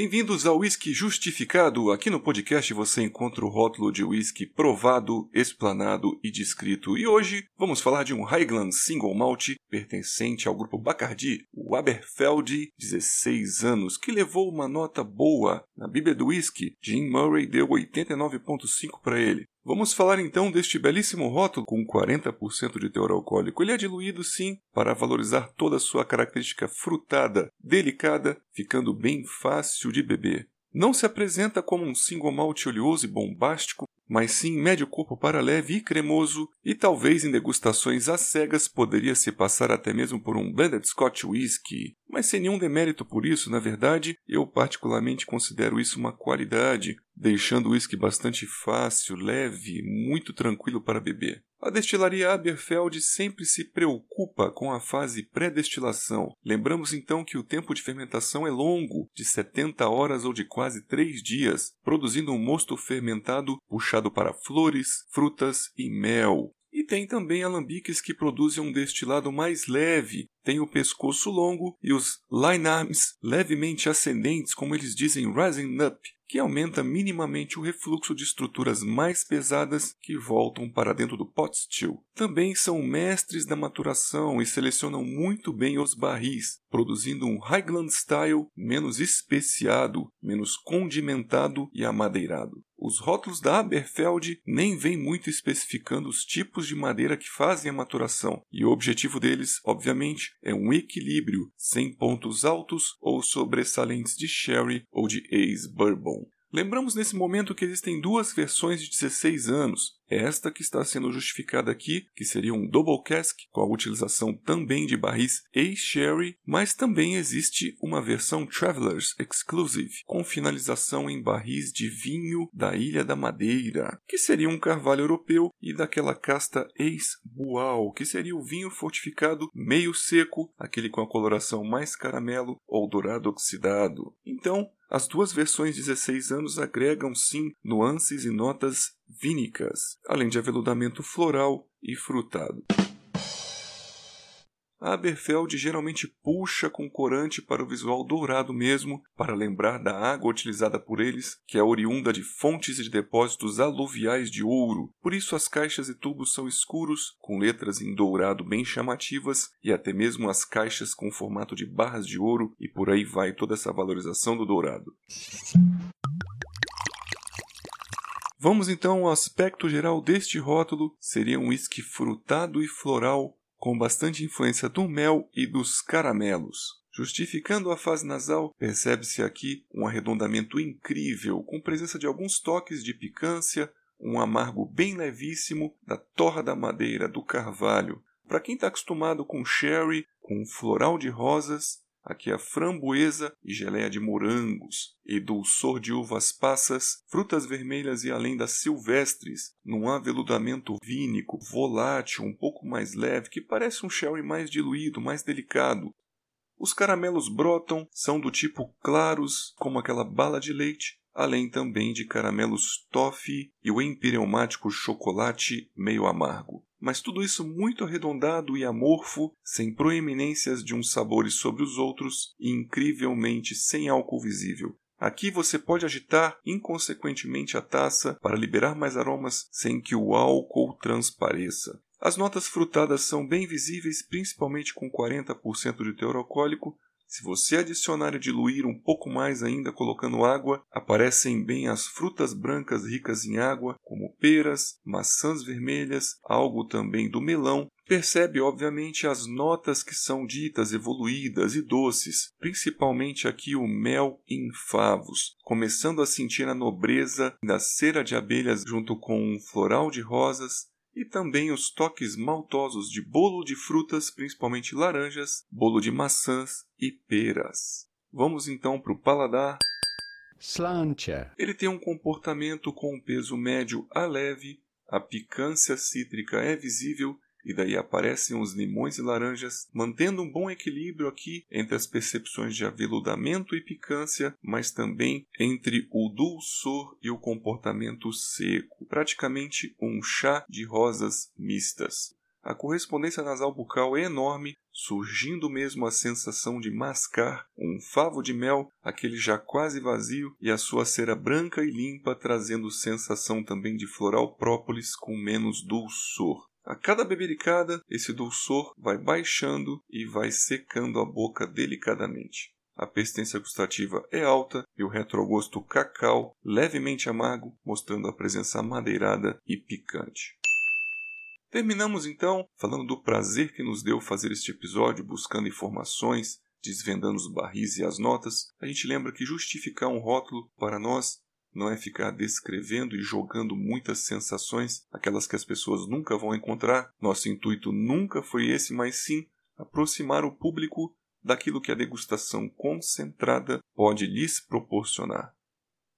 Bem-vindos ao Whisky Justificado. Aqui no podcast você encontra o rótulo de whisky provado, explanado e descrito. E hoje vamos falar de um Highland Single Malt pertencente ao grupo Bacardi, o Aberfeld, 16 anos, que levou uma nota boa na Bíblia do Whisky. Jim Murray deu 89.5 para ele. Vamos falar então deste belíssimo rótulo com 40% de teor alcoólico. Ele é diluído sim para valorizar toda a sua característica frutada, delicada, ficando bem fácil de beber. Não se apresenta como um single malt oleoso e bombástico, mas sim médio corpo para leve e cremoso, e talvez em degustações às cegas poderia se passar até mesmo por um blended Scotch whisky. Mas sem nenhum demérito por isso, na verdade, eu particularmente considero isso uma qualidade, deixando o whisky bastante fácil, leve, muito tranquilo para beber. A destilaria Aberfeld sempre se preocupa com a fase pré-destilação. Lembramos então que o tempo de fermentação é longo, de 70 horas ou de quase 3 dias, produzindo um mosto fermentado puxado para flores, frutas e mel. E tem também alambiques que produzem um destilado mais leve, tem o pescoço longo e os line arms levemente ascendentes, como eles dizem rising up, que aumenta minimamente o refluxo de estruturas mais pesadas que voltam para dentro do pot still. Também são mestres da maturação e selecionam muito bem os barris, produzindo um Highland Style menos especiado, menos condimentado e amadeirado. Os rótulos da Aberfeld nem vêm muito especificando os tipos de madeira que fazem a maturação, e o objetivo deles, obviamente, é um equilíbrio, sem pontos altos ou sobressalentes de sherry ou de ex-bourbon. Lembramos nesse momento que existem duas versões de 16 anos. Esta que está sendo justificada aqui, que seria um double cask, com a utilização também de barris A-Sherry, mas também existe uma versão Travelers Exclusive, com finalização em barris de vinho da Ilha da Madeira, que seria um carvalho europeu e daquela casta ex-bual, que seria o vinho fortificado meio seco, aquele com a coloração mais caramelo ou dourado oxidado. Então, as duas versões 16 anos agregam sim nuances e notas vínicas, além de aveludamento floral e frutado. A Aberfeld geralmente puxa com corante para o visual dourado mesmo, para lembrar da água utilizada por eles, que é oriunda de fontes e de depósitos aluviais de ouro. Por isso as caixas e tubos são escuros, com letras em dourado bem chamativas, e até mesmo as caixas com formato de barras de ouro, e por aí vai toda essa valorização do dourado. Vamos então ao aspecto geral deste rótulo. Seria um whisky frutado e floral com bastante influência do mel e dos caramelos. Justificando a fase nasal, percebe-se aqui um arredondamento incrível, com presença de alguns toques de picância, um amargo bem levíssimo da torra da madeira do carvalho. Para quem está acostumado com sherry, com floral de rosas, Aqui a framboesa e geleia de morangos, e dulçor de uvas passas, frutas vermelhas e além das silvestres, num aveludamento vínico, volátil, um pouco mais leve, que parece um sherry mais diluído, mais delicado. Os caramelos brotam, são do tipo claros, como aquela bala de leite, além também de caramelos toffee e o empireumático chocolate meio amargo mas tudo isso muito arredondado e amorfo, sem proeminências de uns sabores sobre os outros e incrivelmente sem álcool visível. Aqui você pode agitar inconsequentemente a taça para liberar mais aromas sem que o álcool transpareça. As notas frutadas são bem visíveis, principalmente com 40% de teor alcoólico, se você adicionar e diluir um pouco mais ainda colocando água, aparecem bem as frutas brancas ricas em água, como peras, maçãs vermelhas, algo também do melão. Percebe, obviamente, as notas que são ditas evoluídas e doces, principalmente aqui o mel em favos, começando a sentir a nobreza da cera de abelhas junto com um floral de rosas, e também os toques maltosos de bolo de frutas, principalmente laranjas, bolo de maçãs e peras. Vamos então para o paladar. Slantia. Ele tem um comportamento com um peso médio a leve, a picância cítrica é visível e daí aparecem os limões e laranjas, mantendo um bom equilíbrio aqui entre as percepções de aveludamento e picância, mas também entre o dulçor e o comportamento seco, praticamente um chá de rosas mistas. a correspondência nasal bucal é enorme, surgindo mesmo a sensação de mascar um favo de mel, aquele já quase vazio, e a sua cera branca e limpa trazendo sensação também de floral própolis com menos dulçor. A cada bebericada, esse dulçor vai baixando e vai secando a boca delicadamente. A persistência gustativa é alta e o retrogosto cacau levemente amargo, mostrando a presença madeirada e picante. Terminamos então falando do prazer que nos deu fazer este episódio, buscando informações, desvendando os barris e as notas. A gente lembra que justificar um rótulo para nós não é ficar descrevendo e jogando muitas sensações, aquelas que as pessoas nunca vão encontrar. Nosso intuito nunca foi esse, mas sim aproximar o público daquilo que a degustação concentrada pode lhes proporcionar.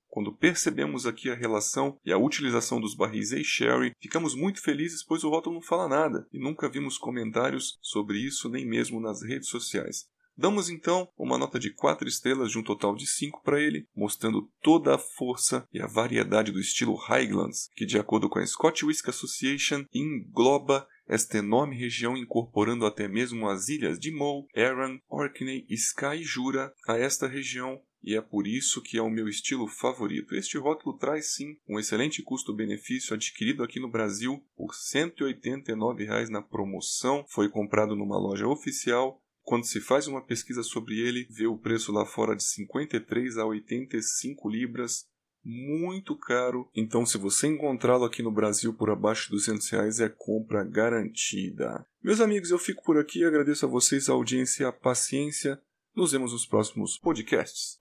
Quando percebemos aqui a relação e a utilização dos barris A Sherry, ficamos muito felizes pois o rótulo não fala nada e nunca vimos comentários sobre isso nem mesmo nas redes sociais. Damos então uma nota de 4 estrelas de um total de 5 para ele, mostrando toda a força e a variedade do estilo Highlands, que, de acordo com a Scotch Whisky Association, engloba esta enorme região incorporando até mesmo as ilhas de Moe, Arran, Orkney, Skye e Jura a esta região e é por isso que é o meu estilo favorito. Este rótulo traz sim um excelente custo-benefício adquirido aqui no Brasil por R$ 189,00 na promoção. Foi comprado numa loja oficial quando se faz uma pesquisa sobre ele, vê o preço lá fora de 53 a 85 libras, muito caro. Então, se você encontrá-lo aqui no Brasil por abaixo de 200 reais, é compra garantida. Meus amigos, eu fico por aqui. Agradeço a vocês a audiência a paciência. Nos vemos nos próximos podcasts.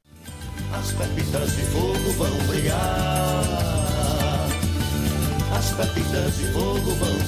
As pepitas de fogo vão brilhar. As pepitas de fogo vão